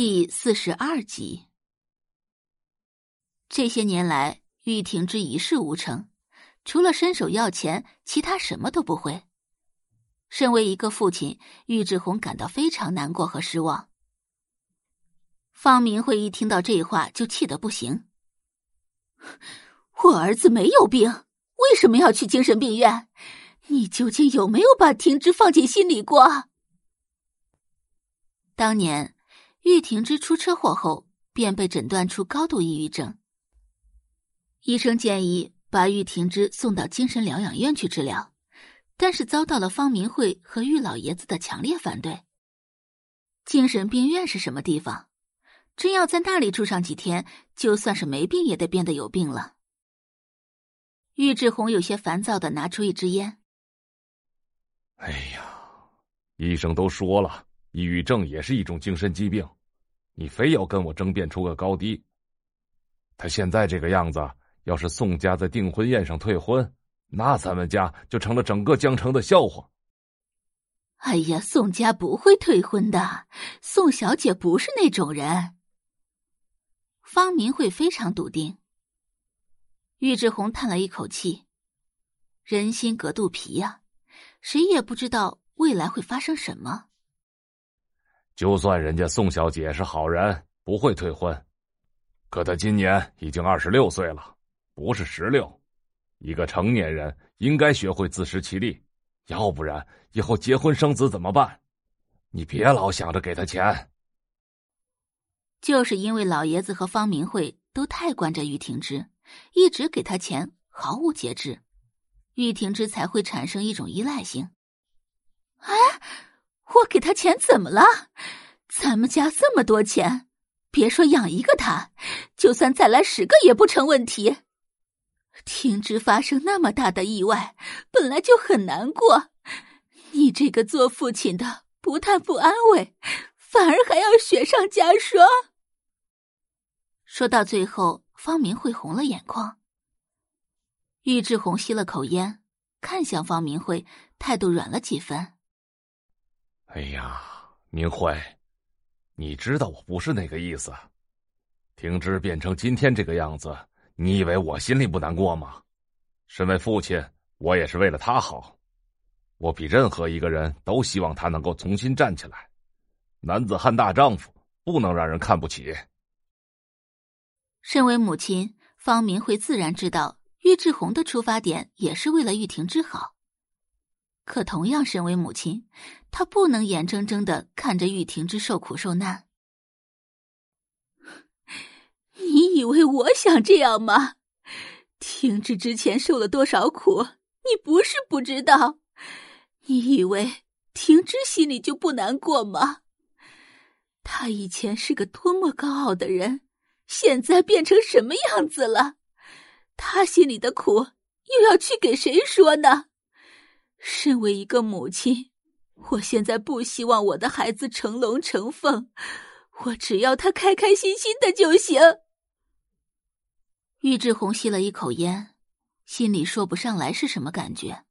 第四十二集。这些年来，玉婷之一事无成，除了伸手要钱，其他什么都不会。身为一个父亲，玉志红感到非常难过和失望。方明慧一听到这话，就气得不行。我儿子没有病，为什么要去精神病院？你究竟有没有把婷之放进心里过？当年。玉婷之出车祸后，便被诊断出高度抑郁症。医生建议把玉婷之送到精神疗养院去治疗，但是遭到了方明慧和玉老爷子的强烈反对。精神病院是什么地方？真要在那里住上几天，就算是没病也得变得有病了。玉志红有些烦躁的拿出一支烟。哎呀，医生都说了，抑郁症也是一种精神疾病。你非要跟我争辩出个高低？他现在这个样子，要是宋家在订婚宴上退婚，那咱们家就成了整个江城的笑话。哎呀，宋家不会退婚的，宋小姐不是那种人。方明慧非常笃定。玉志红叹了一口气：“人心隔肚皮呀，谁也不知道未来会发生什么。”就算人家宋小姐是好人，不会退婚，可她今年已经二十六岁了，不是十六。一个成年人应该学会自食其力，要不然以后结婚生子怎么办？你别老想着给她钱。就是因为老爷子和方明慧都太惯着玉婷之，一直给他钱，毫无节制，玉婷之才会产生一种依赖性。我给他钱怎么了？咱们家这么多钱，别说养一个他，就算再来十个也不成问题。听之发生那么大的意外，本来就很难过。你这个做父亲的，不但不安慰，反而还要雪上加霜。说到最后，方明慧红了眼眶。玉志红吸了口烟，看向方明慧，态度软了几分。哎呀，明慧，你知道我不是那个意思。婷芝变成今天这个样子，你以为我心里不难过吗？身为父亲，我也是为了他好。我比任何一个人都希望他能够重新站起来。男子汉大丈夫，不能让人看不起。身为母亲，方明慧自然知道玉志红的出发点也是为了玉婷之好。可同样，身为母亲，她不能眼睁睁的看着玉婷之受苦受难。你以为我想这样吗？婷之之前受了多少苦，你不是不知道。你以为婷之心里就不难过吗？他以前是个多么高傲的人，现在变成什么样子了？他心里的苦又要去给谁说呢？身为一个母亲，我现在不希望我的孩子成龙成凤，我只要他开开心心的就行。玉志红吸了一口烟，心里说不上来是什么感觉。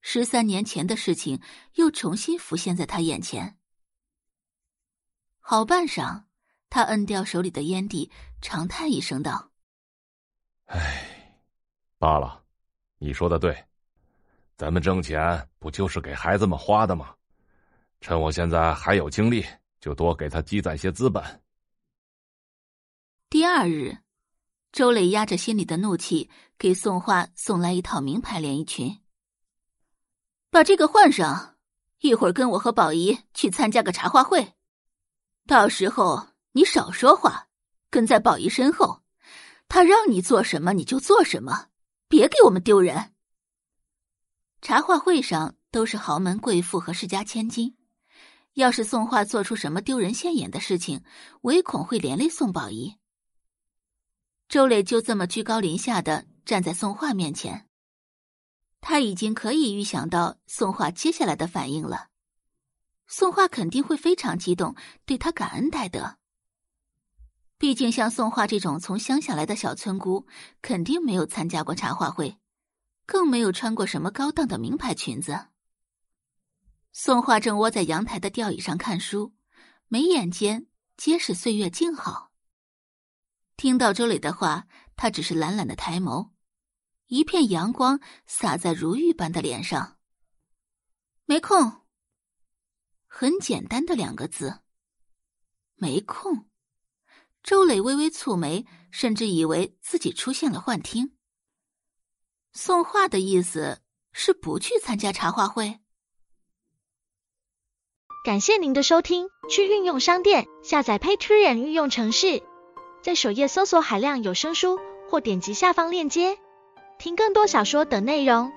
十三年前的事情又重新浮现在他眼前。好半晌，他摁掉手里的烟蒂，长叹一声道：“唉，罢了，你说的对。”咱们挣钱不就是给孩子们花的吗？趁我现在还有精力，就多给他积攒些资本。第二日，周磊压着心里的怒气，给宋画送来一套名牌连衣裙。把这个换上，一会儿跟我和宝仪去参加个茶话会，到时候你少说话，跟在宝仪身后，他让你做什么你就做什么，别给我们丢人。茶话会上都是豪门贵妇和世家千金，要是宋画做出什么丢人现眼的事情，唯恐会连累宋宝仪。周磊就这么居高临下的站在宋画面前，他已经可以预想到宋画接下来的反应了。宋画肯定会非常激动，对他感恩戴德。毕竟像宋画这种从乡下来的小村姑，肯定没有参加过茶话会。更没有穿过什么高档的名牌裙子。宋画正窝在阳台的吊椅上看书，眉眼间皆是岁月静好。听到周磊的话，他只是懒懒的抬眸，一片阳光洒在如玉般的脸上。没空。很简单的两个字。没空。周磊微微蹙眉，甚至以为自己出现了幻听。送话的意思是不去参加茶话会。感谢您的收听，去运用商店下载 Patreon 运用城市，在首页搜索海量有声书，或点击下方链接听更多小说等内容。